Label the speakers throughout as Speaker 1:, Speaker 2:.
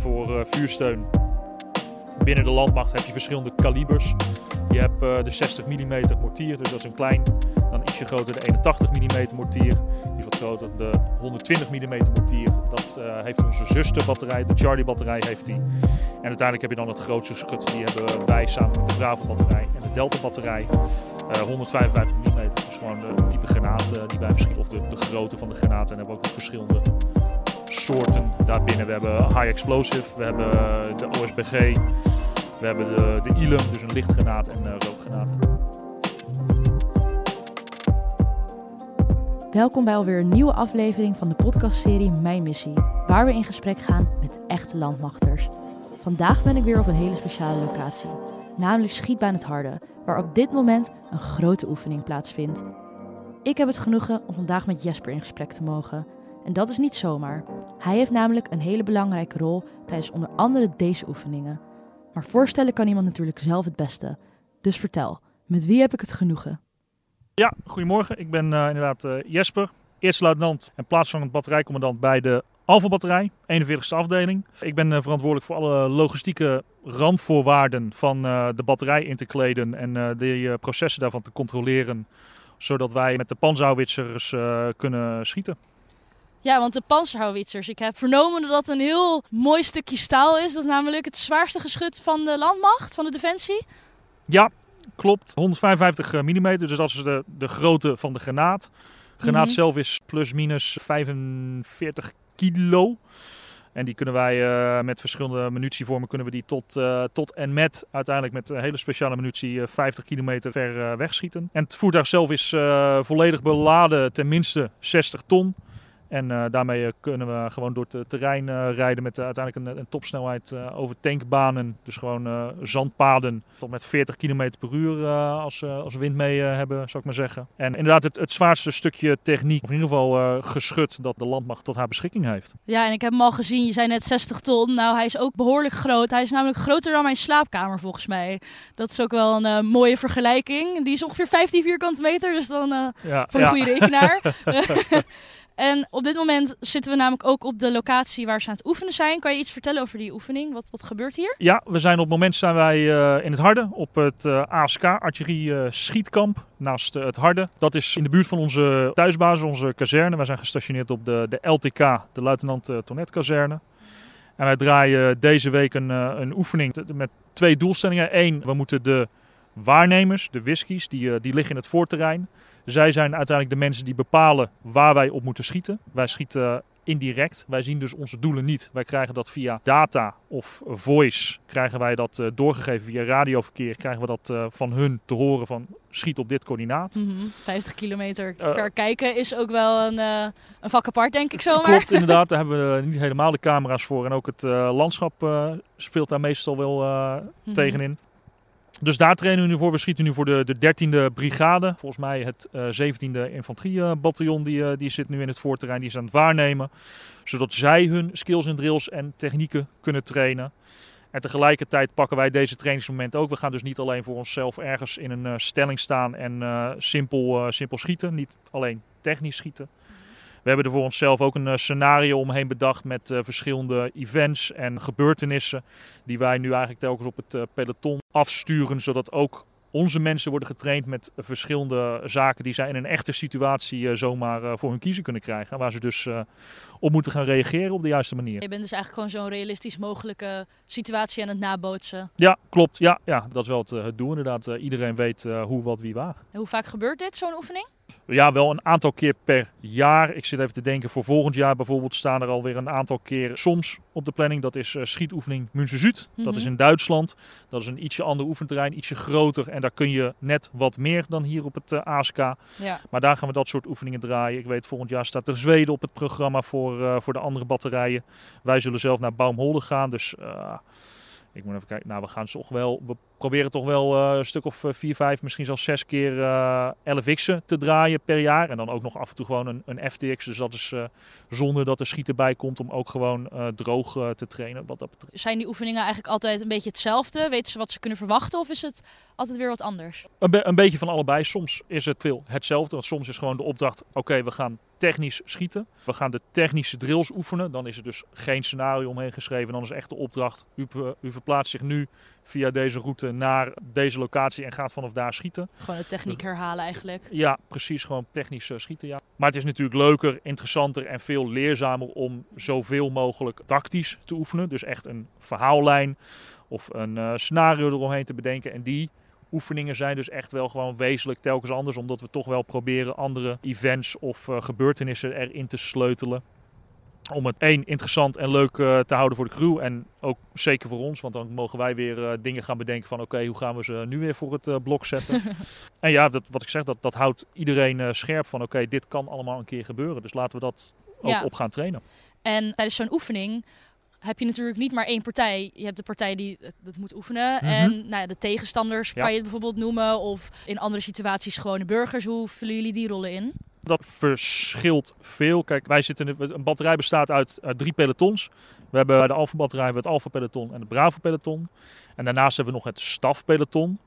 Speaker 1: voor uh, vuursteun. Binnen de landmacht heb je verschillende kalibers. Je hebt uh, de 60 mm mortier, dus dat is een klein. Dan ietsje groter de 81 mm mortier. Die is wat groter de 120 mm mortier. Dat uh, heeft onze zusterbatterij, de Charlie batterij heeft die. En uiteindelijk heb je dan het grootste schut. Die hebben wij samen met de Bravo batterij en de Delta batterij. Uh, 155 mm, dus gewoon de type granaat die wij verschillen. Of de, de grootte van de granaten. En hebben ook nog verschillende soorten daarbinnen. We hebben high explosive, we hebben de OSBG, we hebben de, de ILUM, dus een lichtgranaat en uh, rookgranaten.
Speaker 2: Welkom bij alweer een nieuwe aflevering van de podcastserie Mijn Missie, waar we in gesprek gaan met echte landmachters. Vandaag ben ik weer op een hele speciale locatie, namelijk Schietbaan het Harde, waar op dit moment een grote oefening plaatsvindt. Ik heb het genoegen om vandaag met Jesper in gesprek te mogen. En dat is niet zomaar. Hij heeft namelijk een hele belangrijke rol tijdens onder andere deze oefeningen. Maar voorstellen kan iemand natuurlijk zelf het beste. Dus vertel, met wie heb ik het genoegen?
Speaker 1: Ja, goedemorgen. Ik ben uh, inderdaad uh, Jesper, eerste luitenant en plaatsvervangend batterijcommandant bij de Alpha Batterij, 41ste afdeling. Ik ben uh, verantwoordelijk voor alle logistieke randvoorwaarden van de batterij in te kleden en de processen daarvan te controleren, zodat wij met de panzerhouwitsers kunnen schieten.
Speaker 2: Ja, want de panzerhouwitsers. Ik heb vernomen dat dat een heel mooi stukje staal is. Dat is namelijk het zwaarste geschut van de landmacht, van de defensie.
Speaker 1: Ja, klopt. 155 mm, dus dat is de, de grootte van de granaat. De granaat mm zelf is plus minus 45 kilo. En die kunnen wij uh, met verschillende munitievormen kunnen we die tot, uh, tot en met uiteindelijk met hele speciale munitie uh, 50 kilometer ver wegschieten. En het voertuig zelf is volledig beladen, tenminste 60 ton. En uh, daarmee eh, kunnen we gewoon door het terrein uh, rijden met uh, uiteindelijk een, een topsnelheid over tankbanen. Dus gewoon zandpaden tot met 40 km per uur als, als wind mee hebben, zou ik maar zeggen. En inderdaad het, het zwaarste stukje techniek, of in ieder geval geschut, dat de landmacht tot haar beschikking heeft.
Speaker 2: Ja, en ik heb hem al gezien, je zei net 60 ton. Nou, hij is ook behoorlijk groot. Hij is namelijk groter dan mijn slaapkamer volgens mij. Dat is ook wel een mooie vergelijking. Die is ongeveer 15 vierkante meter, dus dan ja, voor een ja. goede rekenaar. En op dit moment zitten we namelijk ook op de locatie waar ze aan het oefenen zijn. Kan je iets vertellen over die oefening? Wat, wat gebeurt hier?
Speaker 1: Ja, we zijn op het moment zijn wij uh, in het Harde op het uh, ASK, Artillerie uh, Schietkamp, naast het Harde. Dat is in de buurt van onze thuisbasis, onze kazerne. Wij zijn gestationeerd op de, de LTK, de Luitenant Tonet kazerne. En wij draaien deze week een, een oefening met twee doelstellingen. Eén, we moeten de waarnemers, de whiskies, die, die liggen in het voorterrein. Zij zijn uiteindelijk de mensen die bepalen waar wij op moeten schieten. Wij schieten indirect. Wij zien dus onze doelen niet. Wij krijgen dat via data of voice. Krijgen wij dat uh, doorgegeven via radioverkeer. Krijgen we dat uh, van hun te horen van schiet op dit coördinaat.
Speaker 2: Mm -hmm. 50 kilometer uh, ver kijken is ook wel een, een vak apart denk ik zomaar.
Speaker 1: Klopt inderdaad. Daar hebben we niet helemaal de camera's voor. En ook het landschap speelt daar meestal wel mm -hmm. tegenin. Dus daar trainen we nu voor. We schieten nu voor de, de 13e brigade. Volgens mij het uh, 17e infanteriebataljon. Die, uh, die zit nu in het voorterrein. Die is aan het waarnemen. Zodat zij hun skills en drills en technieken kunnen trainen. En tegelijkertijd pakken wij deze trainingsmomenten ook. We gaan dus niet alleen voor onszelf ergens in een uh, stelling staan en simpel, simpel schieten. Niet alleen technisch schieten. We hebben er voor onszelf ook een uh, scenario omheen bedacht met uh, verschillende events en gebeurtenissen. Die wij nu eigenlijk telkens op het uh, peloton afsturen, zodat ook onze mensen worden getraind met verschillende zaken die zij in een echte situatie zomaar voor hun kiezen kunnen krijgen. Waar ze dus op moeten gaan reageren op de juiste manier.
Speaker 2: Je bent dus eigenlijk gewoon zo'n realistisch mogelijke situatie aan het nabootsen.
Speaker 1: Ja, klopt. Ja, ja dat is wel het, het doel inderdaad. iedereen weet hoe, wat, wie, waar.
Speaker 2: En hoe vaak gebeurt dit, zo'n oefening?
Speaker 1: Ja, wel een aantal keer per jaar. Ik zit even te denken, voor volgend jaar bijvoorbeeld staan er alweer een aantal keer soms op de planning. Dat is uh, schietoefening München Zuid. Mm -hmm. Dat is mhm. in Duitsland. Dat is een ietsje ander oefenterrein, ietsje groter. En daar kun je net wat meer dan hier op het uh, ASK. Ja. Maar daar gaan we dat soort oefeningen draaien. Ik weet, volgend jaar staat er Zweden op het programma voor, uh, voor de andere batterijen. Wij zullen zelf naar Baumholde gaan. Dus ik moet even kijken. Nou, we gaan toch wel. We proberen toch wel uh, een stuk of 4, 5, misschien zelfs 6 keer uh, 11 x'en te draaien per jaar. En dan ook nog af en toe gewoon een, een FTX. Dus dat is uh, zonder dat er schieten bij komt om ook gewoon droog te trainen. Wat dat betreft.
Speaker 2: Zijn die oefeningen eigenlijk altijd een beetje hetzelfde? Weten ze wat ze kunnen verwachten of is het altijd weer wat anders?
Speaker 1: Een, be een beetje van allebei. Soms is het veel hetzelfde. Want soms is gewoon de opdracht: oké, okay, we gaan technisch schieten. We gaan de technische drills oefenen. Dan is er dus geen scenario omheen geschreven. Dan is echt de opdracht, u, u verplaatst zich nu via deze route naar deze locatie en gaat vanaf daar schieten.
Speaker 2: Gewoon de techniek herhalen eigenlijk.
Speaker 1: Ja, precies. Gewoon technisch schieten, ja. Maar het is natuurlijk leuker, interessanter en veel leerzamer om zoveel mogelijk tactisch te oefenen. Dus echt een verhaallijn of een uh, scenario eromheen te bedenken. En die oefeningen zijn dus echt wel gewoon wezenlijk telkens anders. Omdat we toch wel proberen andere events of uh, gebeurtenissen erin te sleutelen. Om het één interessant en leuk uh, te houden voor de crew. En ook zeker voor ons. Want dan mogen wij weer uh, dingen gaan bedenken van oké, okay, hoe gaan we ze nu weer voor het blok zetten. en ja, dat, wat ik zeg, dat, dat houdt iedereen scherp van oké, okay, dit kan allemaal een keer gebeuren. Dus laten we dat ook ja. op gaan trainen.
Speaker 2: En tijdens zo'n oefening heb je natuurlijk niet maar één partij. Je hebt de partij die het, moet oefenen.
Speaker 1: Mhm.
Speaker 2: En nou ja, de tegenstanders kan je het bijvoorbeeld noemen. Of in andere situaties gewone burgers. Hoe vullen jullie die rollen in?
Speaker 1: Dat verschilt veel. Kijk, wij zitten een batterij bestaat uit, uit drie pelotons. We hebben bij de Alpha batterij het Alpha peloton en het Bravo peloton. En daarnaast hebben we nog het Staf peloton.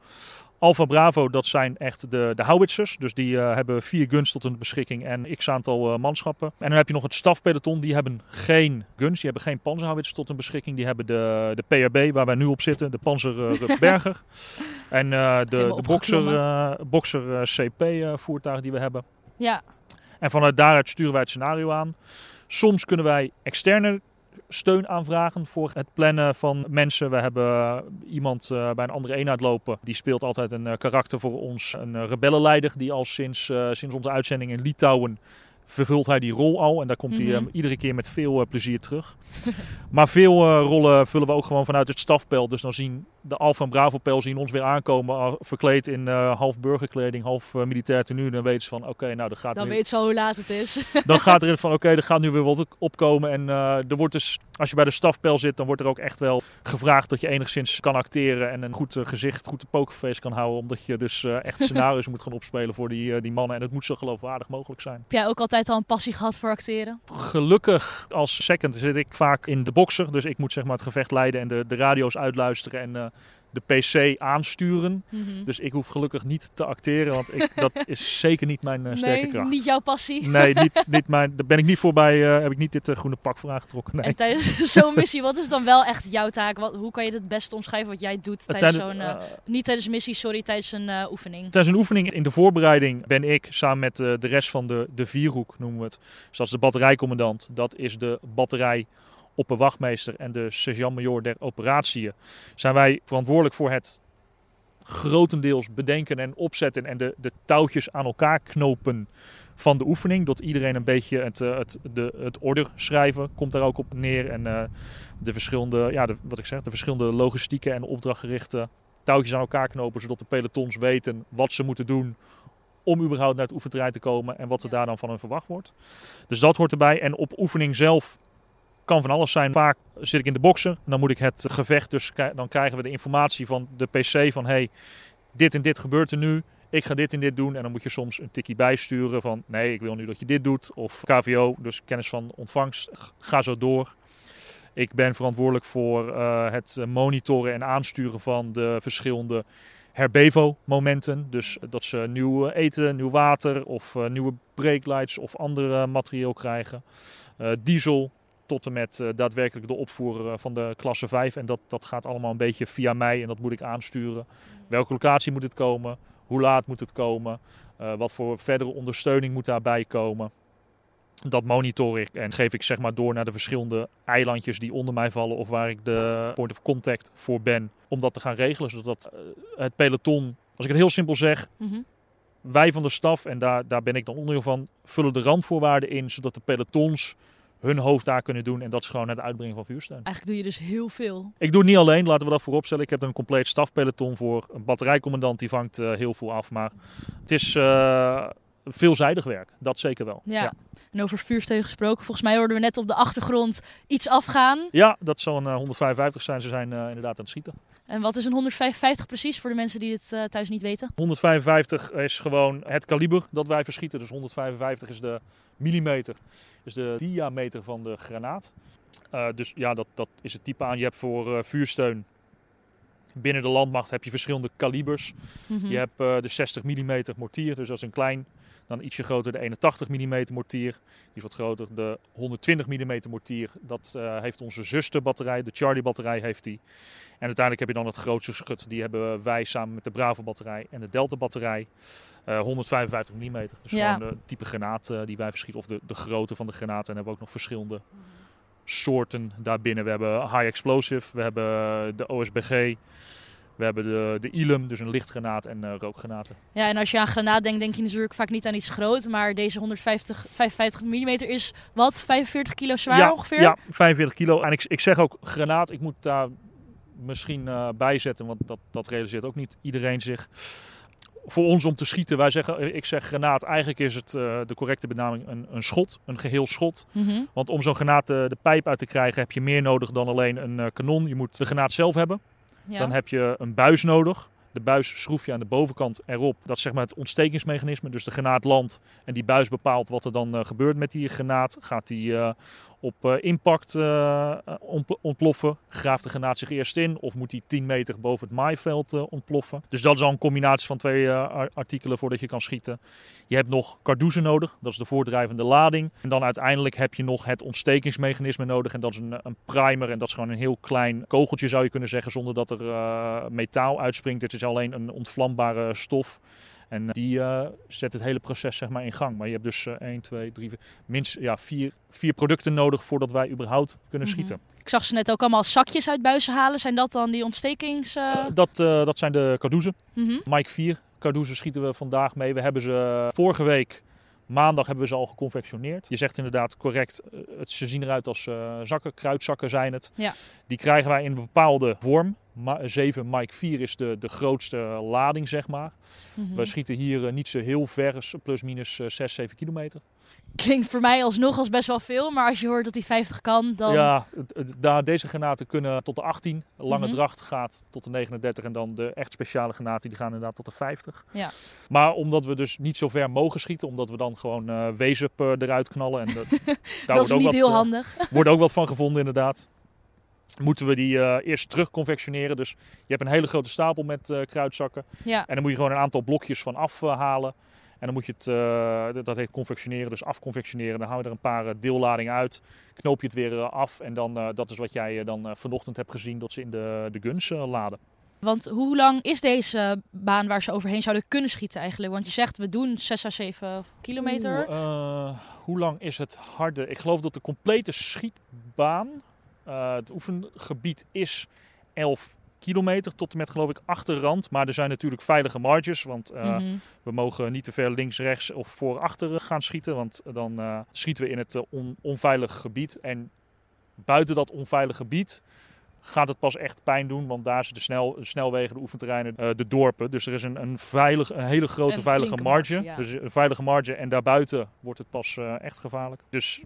Speaker 1: Alfa Bravo, dat zijn echt de, de howitzers. Dus die uh, hebben vier guns tot hun beschikking en x aantal uh, manschappen. En dan heb je nog het stafpeloton, die hebben geen guns, die hebben geen panzerhowitzers tot hun beschikking. Die hebben de, de PRB, waar wij nu op zitten, de Panzerberger. en uh, de, de Boxer, boxer CP voertuig die we hebben.
Speaker 2: Ja.
Speaker 1: En vanuit daaruit sturen wij het scenario aan. Soms kunnen wij externe steun aanvragen voor het plannen van mensen. We hebben iemand uh, bij een andere eenheid lopen. Die speelt altijd een uh, karakter voor ons. Een rebellenleider die al sinds, sinds onze uitzending in Litouwen vervult hij die rol al. En daar komt hij um, iedere keer met veel plezier terug. maar veel rollen vullen we ook gewoon vanuit het stafpel. Dus dan zien de Alfa en Bravo pel zien ons weer aankomen, verkleed in uh, half burgerkleding, half uh, militair tenue. Dan weten ze van, oké, okay, nou, dan gaat
Speaker 2: Dan weet ze al hoe laat het is.
Speaker 1: dan gaat er van, oké, okay, er gaat nu weer wat opkomen. En uh, er wordt dus, als je bij de stafpel zit, dan wordt er ook echt wel gevraagd dat je enigszins kan acteren en een goed gezicht, goed de pokerface kan houden. Omdat je dus echt scenario's moet gaan opspelen voor die, die mannen. En het moet zo geloofwaardig mogelijk zijn.
Speaker 2: Heb jij ook altijd al een passie gehad voor acteren?
Speaker 1: Gelukkig, als second zit ik vaak in de boxer. Dus ik moet zeg maar het gevecht leiden en de, de radio's uitluisteren en de PC aansturen.
Speaker 2: Mm -hmm.
Speaker 1: Dus ik hoef gelukkig niet te acteren, want ik, dat is zeker niet mijn uh, sterke
Speaker 2: nee,
Speaker 1: kracht.
Speaker 2: niet jouw passie.
Speaker 1: Nee, niet, niet mijn, daar ben ik niet voorbij, uh, heb ik niet dit uh, groene pak voor aangetrokken. Nee.
Speaker 2: En tijdens zo'n missie, wat is dan wel echt jouw taak? Wat, hoe kan je het beste omschrijven wat jij doet tijdens, tijdens zo'n... niet tijdens missie, sorry, tijdens een oefening.
Speaker 1: Tijdens een oefening in de voorbereiding ben ik samen met de rest van de, de vierhoek, noemen we het. Dus dat is de batterijcommandant. Dat is de batterij opperwachtmeester en de sergeant-major der operatieën, zijn wij verantwoordelijk voor het grotendeels bedenken en opzetten en de, de touwtjes aan elkaar knopen van de oefening. Dat iedereen een beetje het, het, de, het order schrijven komt daar ook op neer. En uh, de verschillende, ja, de, wat ik zeg, de verschillende logistieke en opdrachtgerichte touwtjes aan elkaar knopen, zodat de pelotons weten wat ze moeten doen om überhaupt naar het oefenterrein te komen en wat er daar dan van hen verwacht wordt. Dus dat hoort erbij. En op oefening zelf kan van alles zijn. Vaak zit ik in de boxer en dan moet ik het gevecht, dus dan krijgen we de informatie van de PC van hey, dit en dit gebeurt er nu. Ik ga dit en dit doen en dan moet je soms een tikkie bijsturen van nee, ik wil nu dat je dit doet. Of KVO, dus kennis van ontvangst, ga zo door. Ik ben verantwoordelijk voor uh, het monitoren en aansturen van de verschillende herbevo-momenten. Dus dat ze nieuw eten, nieuw water of uh, nieuwe breaklights of andere materieel krijgen. Uh, diesel, tot en met uh, daadwerkelijk de opvoer van de klasse 5. En dat, dat gaat allemaal een beetje via mij en dat moet ik aansturen. Welke locatie moet het komen? Hoe laat moet het komen? Uh, wat voor verdere ondersteuning moet daarbij komen? Dat monitor ik en geef ik zeg maar door naar de verschillende eilandjes die onder mij vallen of waar ik de point of contact voor ben. Om dat te gaan regelen, zodat het peloton, als ik het heel simpel zeg,
Speaker 2: mm -hmm.
Speaker 1: wij van de staf, en daar, daar ben ik dan onderdeel van, vullen de randvoorwaarden in, zodat de pelotons hun hoofd daar kunnen doen. En dat is gewoon het uitbrengen van vuursteun.
Speaker 2: Eigenlijk doe je dus heel veel.
Speaker 1: Ik doe het niet alleen, laten we dat voorop stellen. Ik heb een compleet stafpeloton voor. Een batterijcommandant die vangt uh, heel veel af. Maar het is uh, veelzijdig werk, dat zeker wel.
Speaker 2: Ja. ja. en over vuursteun gesproken. Volgens mij hoorden we net op de achtergrond iets afgaan.
Speaker 1: Ja, dat zal een uh, 155 zijn. Ze zijn inderdaad aan het schieten.
Speaker 2: En wat is een 155 precies voor de mensen die het uh, thuis niet weten?
Speaker 1: 155 is gewoon het kaliber dat wij verschieten. Dus 155 is de millimeter, is de diameter van de granaat. Uh, dus ja, dat, dat is het type aan. Je hebt voor uh, vuursteun binnen de landmacht heb je verschillende kalibers.
Speaker 2: Mhm.
Speaker 1: Mm -hmm. Je hebt de 60 mm mortier, dus dat is een klein. Dan ietsje groter de 81 mm mortier. Die is wat groter. De 120 mm mortier, dat uh, heeft onze zusterbatterij. De Charlie batterij heeft die. En uiteindelijk heb je dan het grootste schut. Die hebben wij samen met de Bravo batterij en de Delta batterij. Uh, 155 mm. Dus
Speaker 2: Ja.
Speaker 1: gewoon de type granaat eh, die wij verschieten. Of de, de grootte van de granaat. En hebben we ook nog verschillende soorten daarbinnen. We hebben high explosive. We hebben de OSBG. We hebben de, de ILUM, dus een lichtgranaat en eh, rookgranaten.
Speaker 2: Ja, en als je aan granaat denkt, denk je natuurlijk vaak niet aan iets groot. Maar deze 150, 55 mm is wat? 45 kilo zwaar
Speaker 1: ja,
Speaker 2: ongeveer?
Speaker 1: Ja, 45 kilo. En ik, ik zeg ook granaat. Ik moet daar misschien eh bij zetten, want dat, dat realiseert ook niet iedereen zich. Voor ons om te schieten, wij zeggen, ik zeg granaat. Eigenlijk is het eh, de correcte benaming een, een schot, een geheel schot.
Speaker 2: Mhm.
Speaker 1: Want om zo'n granaat eh, de pijp uit te krijgen heb je meer nodig dan alleen een eh, kanon. Je moet de granaat zelf hebben. Dan heb je een buis nodig. De buis schroef je aan de bovenkant erop. Dat is zeg maar het ontstekingsmechanisme. Dus de granaat landt en die buis bepaalt wat er dan eh, gebeurt met die granaat. Gaat die eh, op eh, impact eh, ontpl- ontploffen? Graaft de granaat zich eerst in? Of moet die 10 meter boven het maaiveld eh, ontploffen? Dus dat is al een combinatie van twee eh, ar- artikelen voordat je kan schieten. Je hebt nog cardoezen nodig. Dat is de voordrijvende lading. En dan uiteindelijk heb je nog het ontstekingsmechanisme nodig. En dat is een, een primer. En dat is gewoon een heel klein kogeltje zou je kunnen zeggen. Zonder dat er eh, metaal uitspringt. Het is alleen een ontvlambare stof. En eh, die eh, zet het hele proces zeg maar in gang. Maar je hebt dus eh 1, 2, 3, 4, minstens ja, vier, vier producten nodig voordat wij überhaupt kunnen
Speaker 2: Mhm.
Speaker 1: schieten.
Speaker 2: Ik zag ze net ook allemaal zakjes uit buizen halen. Zijn dat dan die ontstekings... eh,
Speaker 1: dat, dat zijn de cardoezen.
Speaker 2: mhm.
Speaker 1: Mike 4 cardoezen schieten we vandaag mee. We hebben ze vorige week, maandag, hebben we ze al geconfectioneerd. Je zegt inderdaad correct, het, ze zien eruit als zakken, kruidzakken zijn het.
Speaker 2: Ja.
Speaker 1: Die krijgen wij in een bepaalde vorm. Ma 7 Mike 4 is de, de grootste lading, zeg maar.
Speaker 2: Mhm.
Speaker 1: We schieten hier eh, niet zo heel ver, plus minus eh, 6, 7 kilometer.
Speaker 2: Klinkt voor mij alsnog als best wel veel. Maar als je hoort dat die 50 kan, dan...
Speaker 1: Ja, het- het- daar, deze granaten kunnen tot de 18. Een lange
Speaker 2: Mhm.
Speaker 1: dracht gaat tot de 39 en dan de echt speciale granaten die gaan inderdaad tot de 50.
Speaker 2: Ja.
Speaker 1: Maar omdat we dus niet zo ver mogen schieten, omdat we dan gewoon eh wezup eh, eruit knallen. En dat, daar
Speaker 2: dat
Speaker 1: wordt
Speaker 2: is
Speaker 1: ook
Speaker 2: niet
Speaker 1: wat,
Speaker 2: heel
Speaker 1: eh,
Speaker 2: handig.
Speaker 1: wordt ook wat van gevonden inderdaad. Moeten we die eh, eerst terug confectioneren. Dus je hebt een hele grote stapel met eh, kruidzakken.
Speaker 2: Ja.
Speaker 1: En dan moet je gewoon een aantal blokjes van afhalen. En dan moet je het, eh, dat- heet confectioneren, dus afconfectioneren. Dan hou je er een paar deelladingen uit. Knoop je het weer af. En dan, dat is wat jij dan vanochtend hebt gezien dat ze in de, de guns laden.
Speaker 2: Want hoe lang is deze baan waar ze overheen zouden kunnen schieten eigenlijk? Want je zegt we doen 6 à 7 kilometer.
Speaker 1: Oeh, hoe lang is het harde? Ik geloof dat de complete schietbaan, eh, het oefengebied is 11 kilometer tot en met geloof ik achterrand. Maar er zijn natuurlijk veilige marges, want eh,
Speaker 2: Mhm.
Speaker 1: we mogen niet te ver links, rechts of voor achter gaan schieten. Want dan eh, schieten we in het eh, on- onveilige gebied. En buiten dat onveilige gebied gaat het pas echt pijn doen. Want daar zijn de, snel, de snelwegen, de oefenterreinen, eh, de dorpen. Dus er is een, een, veilig, een hele grote
Speaker 2: Een
Speaker 1: veilige marge.
Speaker 2: marge, ja.
Speaker 1: Dus een veilige marge. En daarbuiten wordt het pas eh, echt gevaarlijk. Dus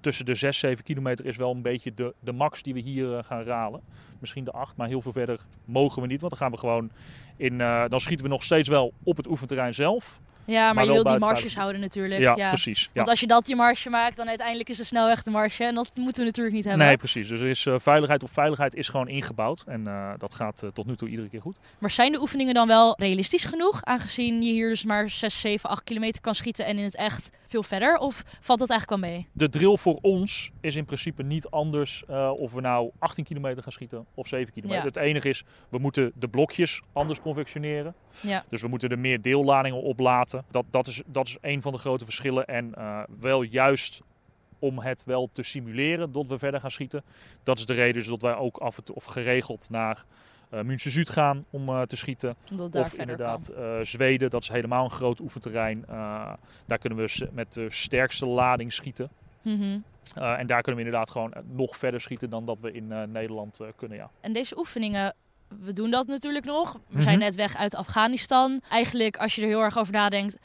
Speaker 1: tussen de 6, 7 kilometer is wel een beetje de, de max die we hier eh, gaan ralen. Misschien de 8, maar heel veel verder mogen we niet. Want dan gaan we gewoon in. eh, dan schieten we nog steeds wel op het oefenterrein zelf.
Speaker 2: Ja, maar,
Speaker 1: maar
Speaker 2: je wil die marges houden natuurlijk.
Speaker 1: Ja,
Speaker 2: Ja,
Speaker 1: precies. Ja.
Speaker 2: Want als je dat je marge maakt, dan uiteindelijk is de snelweg de marge. En dat moeten we natuurlijk niet hebben.
Speaker 1: Nee, precies. Dus er is, eh, veiligheid op veiligheid is gewoon ingebouwd. En dat gaat tot nu toe iedere keer goed.
Speaker 2: Maar zijn de oefeningen dan wel realistisch genoeg? Aangezien je hier dus maar 6, 7, 8 kilometer kan schieten en in het echt veel verder? Of valt dat eigenlijk wel mee?
Speaker 1: De drill voor ons is in principe niet anders eh, of we nou 18 kilometer gaan schieten of 7 kilometer.
Speaker 2: Ja.
Speaker 1: Het enige is, we moeten de blokjes anders confectioneren.
Speaker 2: Ja.
Speaker 1: Dus we moeten er meer deelladingen op laten. Dat, dat, is, dat is een van de grote verschillen. En eh, wel juist om het wel te simuleren dat we verder gaan schieten. Dat is de reden dus dat wij ook af en toe of geregeld naar eh München Zuid gaan om eh, te schieten. Of inderdaad eh, Zweden, dat is helemaal een groot oefenterrein. Daar kunnen we met de sterkste lading schieten.
Speaker 2: Mhm.
Speaker 1: En daar kunnen we inderdaad gewoon nog verder schieten dan dat we in Nederland kunnen. Ja.
Speaker 2: En deze oefeningen, we doen dat natuurlijk nog. We zijn
Speaker 1: Mhm.
Speaker 2: net weg uit Afghanistan. Eigenlijk, als je er heel erg over nadenkt,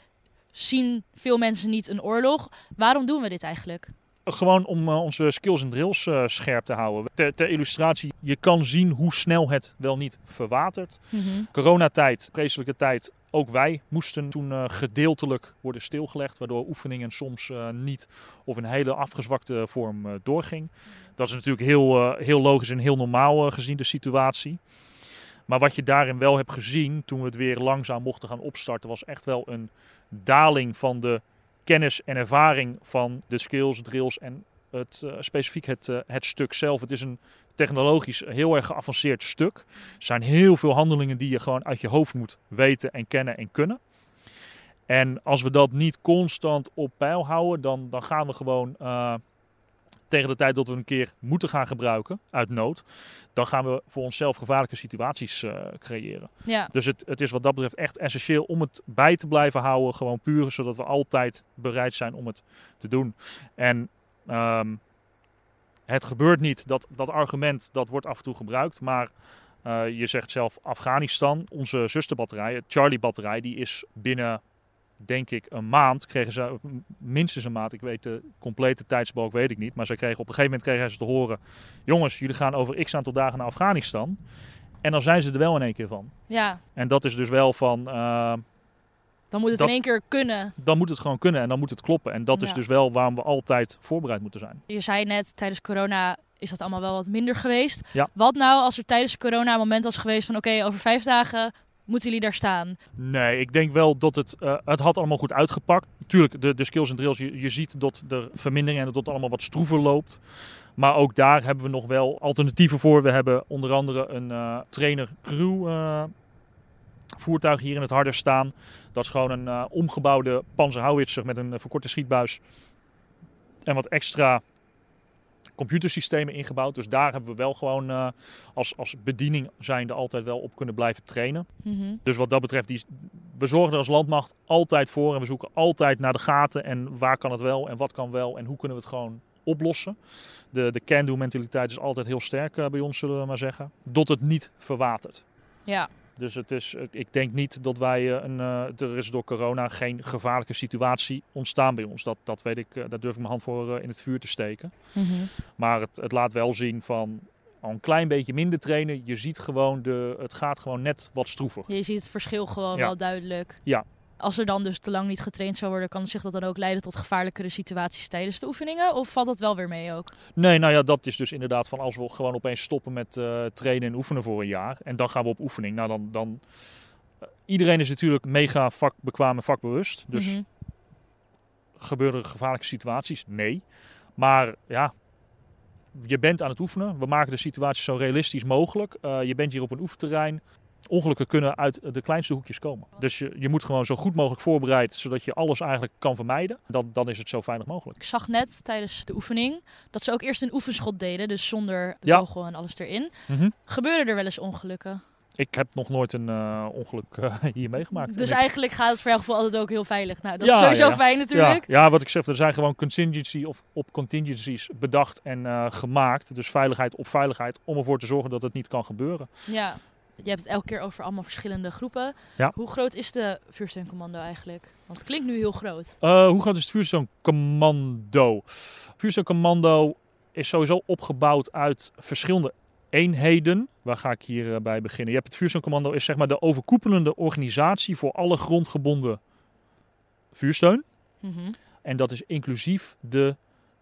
Speaker 2: zien veel mensen niet een oorlog. Waarom doen we dit eigenlijk?
Speaker 1: Gewoon om eh, onze skills en drills eh, scherp te houden. Ter, ter illustratie, je kan zien hoe snel het wel niet verwatert. Coronatijd, vreselijke tijd. Ook wij moesten toen eh, gedeeltelijk worden stilgelegd, waardoor oefeningen soms niet of in een hele afgezwakte vorm doorging. Dat is natuurlijk heel, heel logisch en heel normaal gezien de situatie. Maar wat je daarin wel hebt gezien toen we het weer langzaam mochten gaan opstarten, was echt wel een daling van de kennis en ervaring van de skills, drills en het, uh, specifiek het, uh, het stuk zelf. Het is een technologisch heel erg geavanceerd stuk. Er zijn heel veel handelingen die je gewoon uit je hoofd moet weten en kennen en kunnen. En als we dat niet constant op peil houden, dan, dan gaan we gewoon uh, tegen de tijd dat we een keer moeten gaan gebruiken, uit nood, dan gaan we voor onszelf gevaarlijke situaties uh, creëren.
Speaker 2: Ja.
Speaker 1: Dus het, het is wat dat betreft echt essentieel om het bij te blijven houden, gewoon puur, zodat we altijd bereid zijn om het te doen. En um, het gebeurt niet, dat, dat argument dat wordt af en toe gebruikt, maar uh, je zegt zelf Afghanistan, onze zusterbatterij, het Charlie-batterij, die is binnen denk ik, een maand kregen ze, minstens een maand, ik weet de complete tijdsbalk weet ik niet, maar ze kregen op een gegeven moment kregen ze te horen, jongens, jullie gaan over x aantal dagen naar Afghanistan. En dan zijn ze er wel in één keer van.
Speaker 2: Ja.
Speaker 1: En dat is dus wel van... Uh,
Speaker 2: dan moet het
Speaker 1: dat,
Speaker 2: in één keer kunnen.
Speaker 1: Dan moet het gewoon kunnen en dan moet het kloppen. En dat
Speaker 2: Ja.
Speaker 1: is dus wel waarom we altijd voorbereid moeten zijn.
Speaker 2: Je zei net, tijdens corona is dat allemaal wel wat minder geweest.
Speaker 1: Ja.
Speaker 2: Wat nou als er tijdens corona een moment was geweest van... oké, over vijf dagen moeten jullie daar staan?
Speaker 1: Nee, ik denk wel dat het, uh, het had allemaal goed uitgepakt. Natuurlijk, de, de skills en drills, je, je ziet dat er vermindering en dat het allemaal wat stroever loopt. Maar ook daar hebben we nog wel alternatieven voor. We hebben onder andere een uh, trainer-crew uh, voertuig hier in het harder staan. Dat is gewoon een omgebouwde panzerhouwitser met een verkorte schietbuis. En wat extra computersystemen ingebouwd. Dus daar hebben we wel gewoon uh, als, als bediening zijnde altijd wel op kunnen blijven trainen.
Speaker 2: Mm -hmm.
Speaker 1: Dus wat dat betreft, die, we zorgen er als landmacht altijd voor. En we zoeken altijd naar de gaten en waar kan het wel en wat kan wel en hoe kunnen we het gewoon oplossen. De, de can-do mentaliteit is altijd heel sterk uh, bij ons, zullen we maar zeggen. Dat het niet verwatert.
Speaker 2: Ja.
Speaker 1: Dus het is, ik denk niet dat wij een. Uh, er is door corona geen gevaarlijke situatie ontstaan bij ons. Dat, dat weet ik, daar durf ik mijn hand voor in het vuur te steken.
Speaker 2: Mm -hmm.
Speaker 1: Maar het, het laat wel zien van al een klein beetje minder trainen. Je ziet gewoon, de, het gaat gewoon net wat stroever.
Speaker 2: Je ziet het verschil gewoon
Speaker 1: Ja.
Speaker 2: wel duidelijk.
Speaker 1: Ja.
Speaker 2: Als er dan dus te lang niet getraind zou worden, kan zich dat dan ook leiden tot gevaarlijkere situaties tijdens de oefeningen? Of valt dat wel weer mee ook?
Speaker 1: Nee, nou ja, dat is dus inderdaad van als we gewoon opeens stoppen met uh, trainen en oefenen voor een jaar. En dan gaan we op oefening. Nou, dan. dan uh, iedereen is natuurlijk mega vakbekwaam en vakbewust. Dus
Speaker 2: Mhm.
Speaker 1: mm -hmm. gebeuren er gevaarlijke situaties? Nee. Maar ja, je bent aan het oefenen. We maken de situatie zo realistisch mogelijk. Uh, je bent hier op een oefenterrein. Ongelukken kunnen uit de kleinste hoekjes komen. Dus je, je moet gewoon zo goed mogelijk voorbereid, zodat je alles eigenlijk kan vermijden. Dan, dan is het zo veilig mogelijk.
Speaker 2: Ik zag net tijdens de oefening dat ze ook eerst een oefenschot deden, dus zonder de
Speaker 1: Ja.
Speaker 2: kogel en alles erin.
Speaker 1: Mm -hmm.
Speaker 2: Gebeuren er wel eens ongelukken?
Speaker 1: Ik heb nog nooit een uh, ongeluk uh, hier meegemaakt.
Speaker 2: Dus
Speaker 1: ik...
Speaker 2: eigenlijk gaat het voor jouw gevoel altijd ook heel veilig. Nou, dat
Speaker 1: ja,
Speaker 2: is sowieso
Speaker 1: ja.
Speaker 2: fijn natuurlijk.
Speaker 1: Ja. ja, wat ik zeg, er zijn gewoon contingency of op contingencies bedacht en uh, gemaakt. Dus veiligheid op veiligheid om ervoor te zorgen dat het niet kan gebeuren.
Speaker 2: Ja. Je hebt het elke keer over allemaal verschillende groepen.
Speaker 1: Ja.
Speaker 2: Hoe groot is de vuursteuncommando eigenlijk? Want het klinkt nu heel groot.
Speaker 1: Uh, hoe groot is het vuursteuncommando? Vuursteuncommando is sowieso opgebouwd uit verschillende eenheden. Waar ga ik hierbij beginnen? Je hebt het vuursteuncommando is zeg maar de overkoepelende organisatie voor alle grondgebonden vuursteun.
Speaker 2: Mm -hmm.
Speaker 1: En dat is inclusief de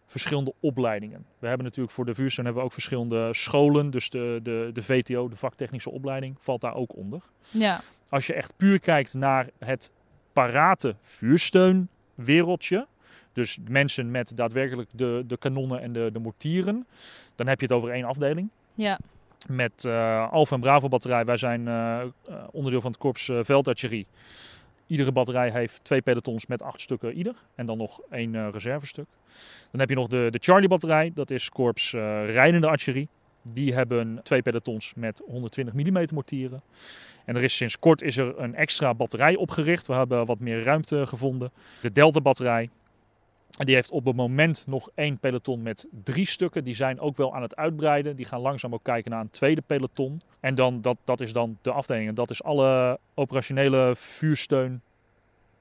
Speaker 1: verschillende opleidingen. We hebben natuurlijk voor de vuursteun hebben we ook verschillende scholen. Dus de, de, de VTO, de vaktechnische opleiding, valt daar ook onder.
Speaker 2: Ja.
Speaker 1: Als je echt puur kijkt naar het parate vuursteunwereldje. Dus mensen met daadwerkelijk de, de kanonnen en de, de mortieren. Dan heb je het over één afdeling.
Speaker 2: Ja.
Speaker 1: Met uh, Alfa en Bravo batterij. Wij zijn uh, onderdeel van het korps uh, veldartillerie. Iedere batterij heeft twee pelotons met acht stukken ieder. En dan nog één uh, reservestuk. Dan heb je nog de, de Charlie batterij. Dat is korps uh, rijdende artillerie. Die hebben twee pelotons met 120 mm mortieren. En er is sinds kort is er een extra batterij opgericht. We hebben wat meer ruimte gevonden. De Delta batterij. En die heeft op het moment nog één peloton met drie stukken. Die zijn ook wel aan het uitbreiden. Die gaan langzaam ook kijken naar een tweede peloton. En dan, dat, dat is dan de afdeling. En dat is alle operationele vuursteun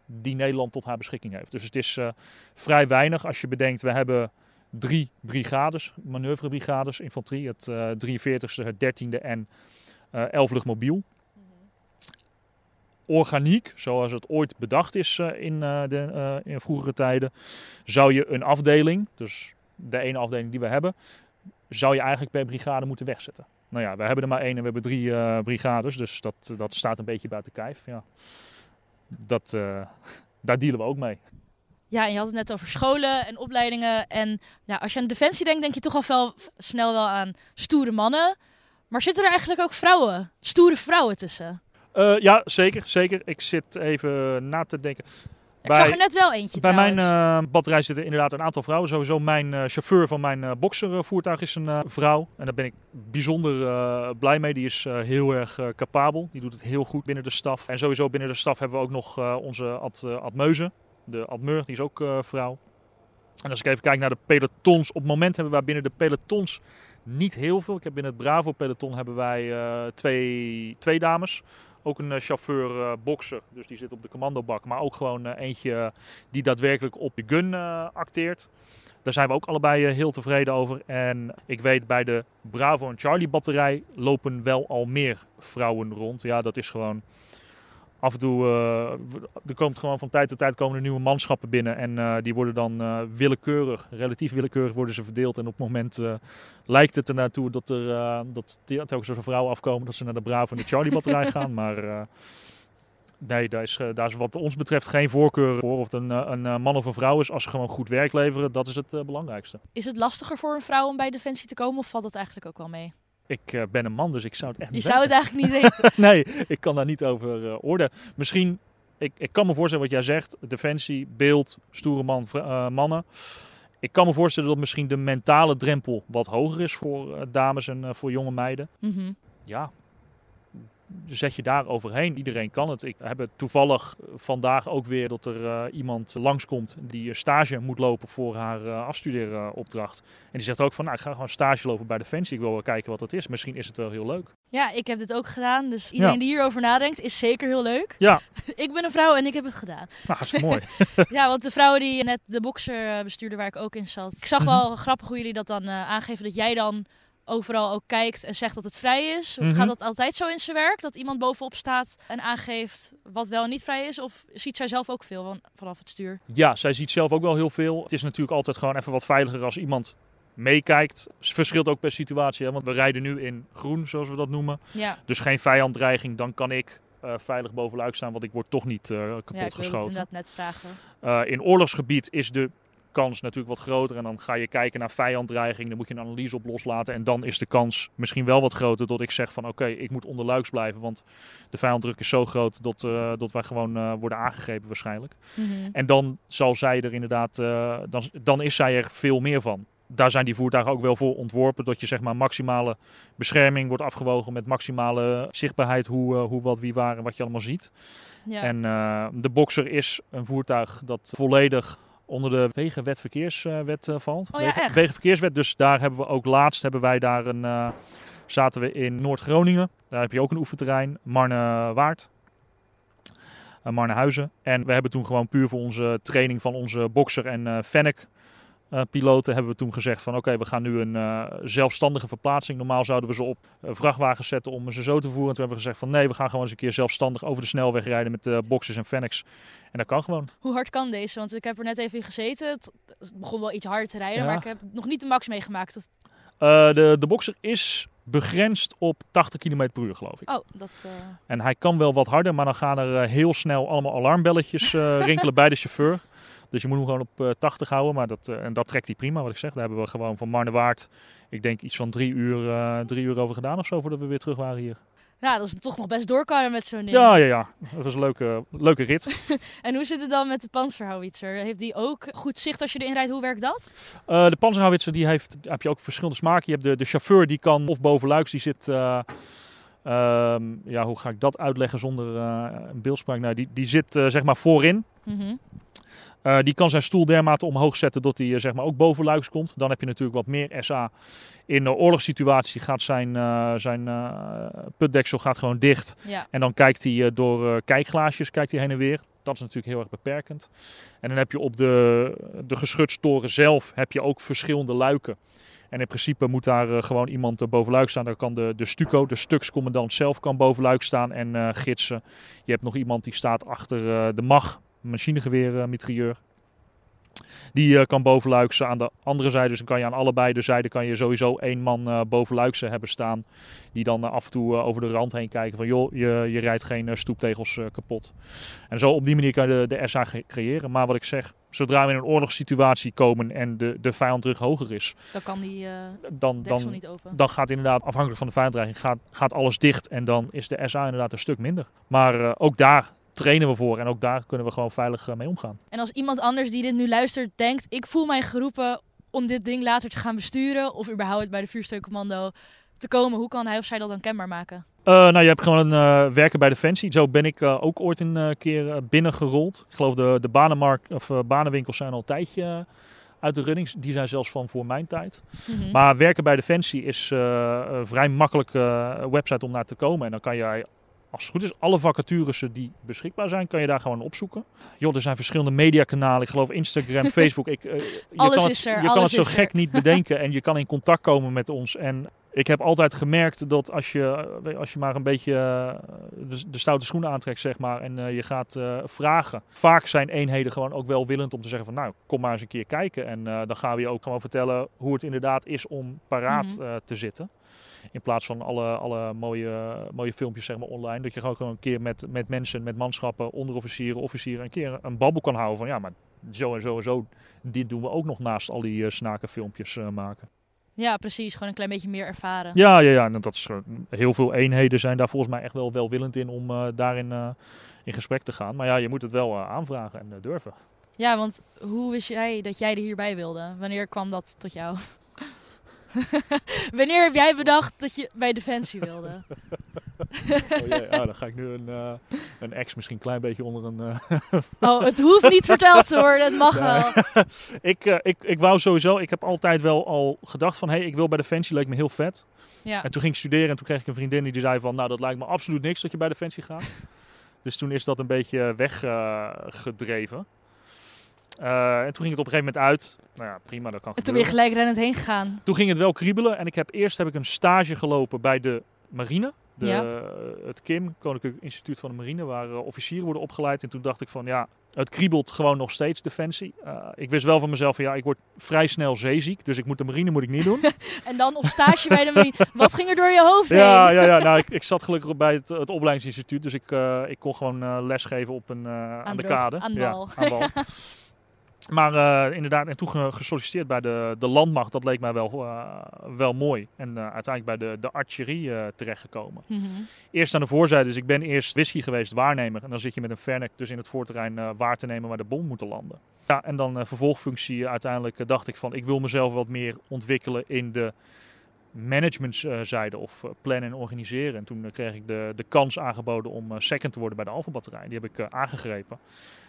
Speaker 1: die Nederland tot haar beschikking heeft. Dus het is uh, vrij weinig als je bedenkt, we hebben drie brigades, manoeuvrebrigades, infanterie. Het uh, 43e, het 13e en uh, 11 luchtmobiel. Organiek, zoals het ooit bedacht is uh, in, de, in vroegere tijden, zou je een afdeling, dus de ene afdeling die we hebben, zou je eigenlijk per brigade moeten wegzetten. Nou ja, we hebben er maar één en we hebben drie uh, brigades. Dus dat, dat staat een beetje buiten kijf. Ja. Dat, daar dealen we ook mee.
Speaker 2: Ja, en je had het net over scholen en opleidingen. En ja, als je aan defensie denkt, denk je toch al wel snel wel aan stoere mannen. Maar zitten er eigenlijk ook vrouwen, stoere vrouwen tussen?
Speaker 1: Uh, ja, zeker, zeker. Ik zit even na te denken.
Speaker 2: Ik bij, zag er net wel eentje
Speaker 1: Bij
Speaker 2: trouwens.
Speaker 1: mijn uh, batterij zitten inderdaad een aantal vrouwen. Sowieso mijn uh, chauffeur van mijn boxervoertuig is een vrouw. En daar ben ik bijzonder blij mee. Die is heel erg capabel. Die doet het heel goed binnen de staf. En sowieso binnen de staf hebben we ook nog onze Ad, Admeuze. De Admeur, die is ook vrouw. En als ik even kijk naar de pelotons. Op het moment hebben wij binnen de pelotons niet heel veel. Ik heb binnen het Bravo peloton hebben wij twee, twee dames. Ook een chauffeur uh, bokser, dus die zit op de commandobak. Maar ook gewoon uh, eentje die daadwerkelijk op de gun acteert. Daar zijn we ook allebei heel tevreden over. En ik weet bij de Bravo en Charlie batterij lopen wel al meer vrouwen rond. Ja, dat is gewoon af en toe, uh, er komt gewoon van tijd tot tijd komen er nieuwe manschappen binnen. En uh, die worden dan uh, willekeurig, relatief willekeurig worden ze verdeeld. En op het moment lijkt het er naartoe dat er dat telkens een vrouwen afkomen. Dat ze naar de Bravo en de Charlie batterij gaan. Maar nee, daar is, daar is wat ons betreft geen voorkeur voor. Of het een, een man of een vrouw is. Als ze gewoon goed werk leveren, dat is het belangrijkste.
Speaker 2: Is het lastiger voor een vrouw om bij Defensie te komen of valt dat eigenlijk ook wel mee?
Speaker 1: Ik uh, ben een man, dus ik zou het echt niet
Speaker 2: Je zou het eigenlijk niet weten.
Speaker 1: nee, ik kan daar niet over uh, oordelen. Misschien, ik, ik kan me voorstellen wat jij zegt. Defensie, beeld, stoere man, uh, mannen. Ik kan me voorstellen dat misschien de mentale drempel wat hoger is voor dames en voor jonge meiden.
Speaker 2: Mm -hmm.
Speaker 1: Ja, zet je daar overheen. Iedereen kan het. Ik heb het toevallig vandaag ook weer dat er uh, iemand langskomt die stage moet lopen voor haar uh, afstudeeropdracht. En die zegt ook van, nou, ik ga gewoon stage lopen bij Defensie. Ik wil wel kijken wat dat is. Misschien is het wel heel leuk.
Speaker 2: Ja, ik heb dit ook gedaan. Dus iedereen ja. die hierover nadenkt, is zeker heel leuk.
Speaker 1: Ja.
Speaker 2: ik ben een vrouw en ik heb het gedaan.
Speaker 1: Nou, dat is mooi.
Speaker 2: ja, want de vrouwen die net de boxer bestuurden waar ik ook in zat. Ik zag wel grappig hoe jullie dat dan uh, aangeven. Dat jij dan overal ook kijkt en zegt dat het vrij is? Mm -hmm. Gaat dat altijd zo in zijn werk? Dat iemand bovenop staat en aangeeft wat wel en niet vrij is? Of ziet zij zelf ook veel van, vanaf het stuur?
Speaker 1: Ja, zij ziet zelf ook wel heel veel. Het is natuurlijk altijd gewoon even wat veiliger als iemand meekijkt. Het verschilt ook per situatie, hè? want we rijden nu in groen, zoals we dat noemen.
Speaker 2: Ja.
Speaker 1: Dus geen vijanddreiging, dan kan ik uh, veilig bovenluik staan, want ik word toch niet uh, kapot
Speaker 2: ja, ik
Speaker 1: geschoten.
Speaker 2: het inderdaad net vragen.
Speaker 1: Uh, in oorlogsgebied is de kans natuurlijk wat groter. En dan ga je kijken naar vijanddreiging. Dan moet je een analyse op loslaten. En dan is de kans misschien wel wat groter dat ik zeg van oké, okay, ik moet onder luiks blijven. Want de vijanddruk is zo groot dat, uh, dat wij gewoon uh, worden aangegrepen waarschijnlijk.
Speaker 2: Mm -hmm.
Speaker 1: En dan zal zij er inderdaad, uh, dan, dan is zij er veel meer van. Daar zijn die voertuigen ook wel voor ontworpen. Dat je zeg maar maximale bescherming wordt afgewogen met maximale zichtbaarheid. Hoe, hoe wat, wie waar en wat je allemaal ziet.
Speaker 2: Ja.
Speaker 1: En de Boxer is een voertuig dat volledig onder de Wegenwetverkeerswet uh, valt.
Speaker 2: Oh, ja, Wegen,
Speaker 1: Wegenverkeerswet. Dus daar hebben we ook laatst hebben wij daar een. Uh, zaten we in Noord-Groningen. Daar heb je ook een oefenterrein. Marne-Waard. Uh, Marnehuizen. En we hebben toen gewoon puur voor onze training van onze bokser en Fennec. Uh, piloten hebben we toen gezegd van oké, okay, we gaan nu een uh, zelfstandige verplaatsing. Normaal zouden we ze op uh, vrachtwagens zetten om ze zo te voeren. En toen hebben we gezegd van nee, we gaan gewoon eens een keer zelfstandig over de snelweg rijden met boxers en Fennecs. En dat kan gewoon.
Speaker 2: Hoe hard kan deze? Want ik heb er net even in gezeten. Het begon wel iets harder te rijden, ja. maar ik heb nog niet de max meegemaakt.
Speaker 1: de, de boxer is begrensd op 80 km per uur, geloof ik.
Speaker 2: Oh, dat... Uh...
Speaker 1: En hij kan wel wat harder, maar dan gaan er heel snel allemaal alarmbelletjes rinkelen bij de chauffeur. Dus je moet hem gewoon op uh, 80 houden. Maar dat, uh, en dat trekt hij prima, wat ik zeg. Daar hebben we gewoon van Marnewaard, ik denk iets van drie uur, uh, drie uur over gedaan of zo, voordat we weer terug waren hier.
Speaker 2: Ja, dat is toch nog best doorkarren met zo'n ding.
Speaker 1: Ja, ja, ja. Dat was een leuke, leuke rit.
Speaker 2: en hoe zit het dan met de panzerhouwitser? Heeft die ook goed zicht als je erin rijdt? Hoe werkt dat?
Speaker 1: Uh, de panzerhouwitser, die heeft, heb je ook verschillende smaken. Je hebt de, de chauffeur, die kan of bovenluiks, die zit... Uh, um, ja, hoe ga ik dat uitleggen zonder een beeldspraak? Nou, die, die zit zeg maar voorin.
Speaker 2: Mm -hmm.
Speaker 1: Uh, die kan zijn stoel dermate omhoog zetten dat hij uh, zeg maar ook boven luiks komt. Dan heb je natuurlijk wat meer SA. In de oorlogssituatie gaat zijn, uh, zijn putdeksel gaat gewoon dicht.
Speaker 2: Ja.
Speaker 1: En dan kijkt hij door kijkglaasjes kijkt hij heen en weer. Dat is natuurlijk heel erg beperkend. En dan heb je op de, de geschutstoren zelf heb je ook verschillende luiken. En in principe moet daar gewoon iemand bovenluik staan. Dan kan de, de stuco, de stukscommandant zelf, kan bovenluik staan en gidsen. Je hebt nog iemand die staat achter de mag machinegeweer mitrailleur. Die uh, kan bovenluikse aan de andere zijde. Dus dan kan je aan allebei de zijden kan je sowieso één man uh, bovenluikse hebben staan. Die dan uh, af en toe over de rand heen kijken van joh, je, je rijdt geen stoeptegels kapot. En zo op die manier kan je de, de SA creëren. Maar wat ik zeg, zodra we in een oorlogssituatie komen en de, de vijand terug hoger is.
Speaker 2: Dan kan die
Speaker 1: dan, dan,
Speaker 2: niet open.
Speaker 1: Dan gaat inderdaad, afhankelijk van de vijandreiging, gaat, gaat alles dicht. En dan is de SA inderdaad een stuk minder. Maar ook daar trainen we voor. En ook daar kunnen we gewoon veilig eh, mee omgaan.
Speaker 2: En als iemand anders die dit nu luistert denkt, ik voel mij geroepen om dit ding later te gaan besturen. Of überhaupt bij de vuursteuncommando te komen. Hoe kan hij of zij dat dan kenbaar maken?
Speaker 1: Uh, nou, je hebt gewoon een uh, werken bij Defensie. Zo ben ik uh, ook ooit een keer binnengerold. Ik geloof de, de banenmarkt, of, banenwinkels zijn al een tijdje uit de runnings. Die zijn zelfs van voor mijn tijd. Mm -hmm. Maar werken bij Defensie is een vrij makkelijke website om naar te komen. En dan kan jij als het goed is, alle vacatures die beschikbaar zijn, kan je daar gewoon opzoeken. Joh, er zijn verschillende mediakanalen. Ik geloof Instagram, Facebook. Ik, uh, je
Speaker 2: alles
Speaker 1: kan
Speaker 2: is er.
Speaker 1: Je kan het zo gek niet bedenken en je kan in contact komen met ons. En ik heb altijd gemerkt dat als je, eh, als je maar een beetje eh, de, de stoute schoenen aantrekt, zeg maar, en uh, je gaat uh, vragen. Vaak zijn eenheden gewoon ook wel willend om te zeggen van, nou, kom maar eens een keer kijken. En dan gaan we je ook gewoon vertellen hoe het inderdaad is om paraat mm -hmm. te zitten. In plaats van alle, alle mooie, mooie filmpjes zeg maar, online. Dat je gewoon een keer met, met mensen, met manschappen, onderofficieren, officieren, een keer een babbel kan houden van ja, maar zo en zo en zo. Dit doen we ook nog naast al die uh, snakenfilmpjes uh, maken.
Speaker 2: Ja, precies. Gewoon een klein beetje meer ervaren.
Speaker 1: Ja, ja, ja. Dat is, heel veel eenheden zijn daar volgens mij echt wel welwillend in om uh, daarin in gesprek te gaan. Maar ja, je moet het wel aanvragen en durven.
Speaker 2: Ja, want hoe wist jij dat jij er hierbij wilde? Wanneer kwam dat tot jou? Wanneer heb jij bedacht dat je bij Defensie wilde?
Speaker 1: oh jee, ah, dan ga ik nu een, uh, een ex misschien een klein beetje onder een...
Speaker 2: Uh... oh, het hoeft niet verteld te worden, het mag wel.
Speaker 1: ik, uh, ik, ik wou sowieso, ik heb altijd wel al gedacht van... hé, hey, ik wil bij Defensie, leek me heel vet. Ja. En toen ging ik studeren en toen kreeg ik een vriendin die zei van... nou, dat lijkt me absoluut niks dat je bij Defensie gaat. dus toen is dat een beetje weggedreven. Uh, en toen ging het op een gegeven moment uit. Nou ja, prima, dat kan
Speaker 2: En toen ben je gelijk rennend heen gegaan.
Speaker 1: Toen ging het wel kriebelen. En ik heb, eerst heb ik een stage gelopen bij de marine. De, ja. Het KIM, Koninklijk Instituut van de Marine, waar uh, officieren worden opgeleid. En toen dacht ik van ja, het kriebelt gewoon nog steeds, Defensie. Uh, ik wist wel van mezelf van ja, ik word vrij snel zeeziek. Dus ik moet de marine moet ik niet doen.
Speaker 2: en dan op stage bij de marine. Wat ging er door je hoofd heen?
Speaker 1: Ja, ja, ja nou, ik, ik zat gelukkig bij het, het opleidingsinstituut. Dus ik, ik kon gewoon lesgeven op een, aan, aan, de kade.
Speaker 2: Aan.
Speaker 1: Ja, aan. Maar uh, inderdaad, en toen gesolliciteerd bij de, de landmacht, dat leek mij wel, uh, wel mooi. En uh, uiteindelijk bij de, de archerie terechtgekomen. Mm -hmm. Eerst aan de voorzijde, dus ik ben eerst whisky geweest, waarnemer. En dan zit je met een vernek dus in het voorterrein waar te nemen waar de bom moeten landen. Ja, en dan vervolgfunctie, uiteindelijk dacht ik van, ik wil mezelf wat meer ontwikkelen in de managementzijde of plannen en organiseren. En toen kreeg ik de, de kans aangeboden om second te worden bij de Alpha batterij. Die heb ik aangegrepen.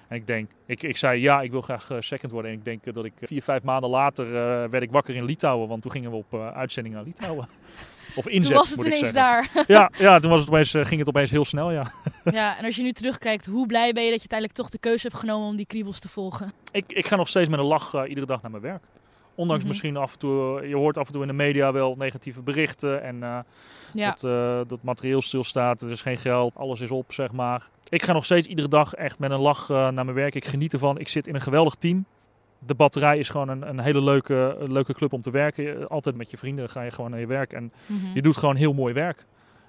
Speaker 1: En ik denk, ik, ik zei ja, ik wil graag uh, second worden. En ik denk dat ik vier, vijf maanden later werd ik wakker in Litouwen. Want toen gingen we op uitzending naar Litouwen. Of inzet,
Speaker 2: toen was het ineens daar.
Speaker 1: Ja, ja toen was het opeens, ging het opeens heel snel, ja.
Speaker 2: Ja, en als je nu terugkijkt, hoe blij ben je dat je uiteindelijk toch de keuze hebt genomen om die kriebels te volgen?
Speaker 1: Ik, ik ga nog steeds met een lach iedere dag naar mijn werk. Ondanks mm -hmm. misschien af en toe, je hoort af en toe in de media wel negatieve berichten. En uh, ja. dat, uh, dat materieel stilstaat, er is geen geld, alles is op, zeg maar. Ik ga nog steeds iedere dag echt met een lach uh, naar mijn werk. Ik geniet ervan. Ik zit in een geweldig team. De batterij is gewoon een, een hele leuke, leuke club om te werken. Altijd met je vrienden ga je gewoon naar je werk. En mm -hmm. je doet gewoon heel mooi werk.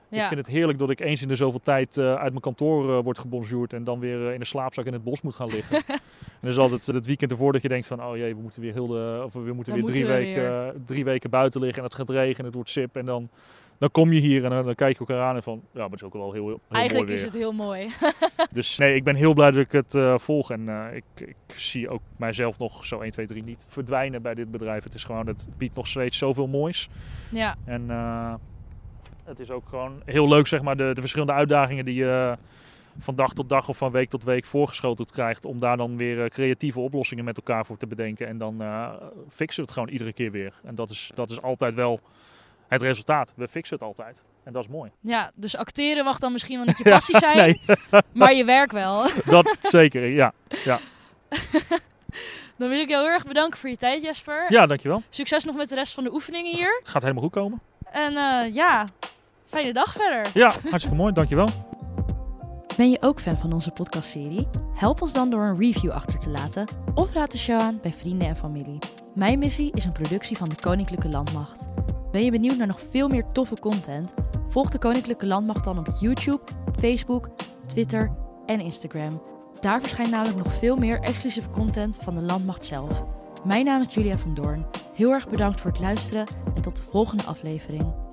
Speaker 1: Ja. Ik vind het heerlijk dat ik eens in de zoveel tijd uh, uit mijn kantoor uh, word gebonjourd en dan weer uh, in de slaapzak in het bos moet gaan liggen. en dat is altijd het weekend ervoor dat je denkt van, oh jee, we moeten weer, heel de, of we moeten
Speaker 2: dan
Speaker 1: weer, drie,
Speaker 2: moeten we
Speaker 1: weken,
Speaker 2: weer.
Speaker 1: drie weken buiten liggen en het gaat regenen, het wordt sip en dan, dan kom je hier en dan, dan kijk je elkaar aan en van, ja, maar het is ook wel heel, heel
Speaker 2: Eigenlijk
Speaker 1: mooi
Speaker 2: is
Speaker 1: weer.
Speaker 2: het heel mooi.
Speaker 1: dus nee, ik ben heel blij dat ik het uh, volg en uh, ik, ik, zie ook mijzelf nog zo 1, 2, 3 niet verdwijnen bij dit bedrijf. Het is gewoon, het biedt nog steeds zoveel moois.
Speaker 2: Ja.
Speaker 1: En uh, het is ook gewoon heel leuk, zeg maar, de, de verschillende uitdagingen die je van dag tot dag of van week tot week voorgeschoteld krijgt. Om daar dan weer creatieve oplossingen met elkaar voor te bedenken. En dan fixen we het gewoon iedere keer weer. En dat is, dat is altijd wel het resultaat. We fixen het altijd. En dat is mooi.
Speaker 2: Ja, dus acteren mag dan misschien wel niet je passie zijn,
Speaker 1: nee.
Speaker 2: maar je werk wel.
Speaker 1: Dat zeker, ja. ja.
Speaker 2: Dan wil ik jou heel erg bedanken voor je tijd, Jesper.
Speaker 1: Ja, dankjewel.
Speaker 2: Succes nog met de rest van de oefeningen hier.
Speaker 1: Gaat helemaal goed komen.
Speaker 2: En uh, ja, fijne dag verder.
Speaker 1: Ja, hartstikke mooi. Dankjewel.
Speaker 2: Ben je ook fan van onze podcastserie? Help ons dan door een review achter te laten of raad de show aan bij vrienden en familie. Mijn missie is een productie van de Koninklijke Landmacht. Ben je benieuwd naar nog veel meer toffe content? Volg de Koninklijke Landmacht dan op YouTube, Facebook, Twitter en Instagram. Daar verschijnt namelijk nog veel meer exclusieve content van de Landmacht zelf. Mijn naam is Julia van Doorn. Heel erg bedankt voor het luisteren en tot de volgende aflevering.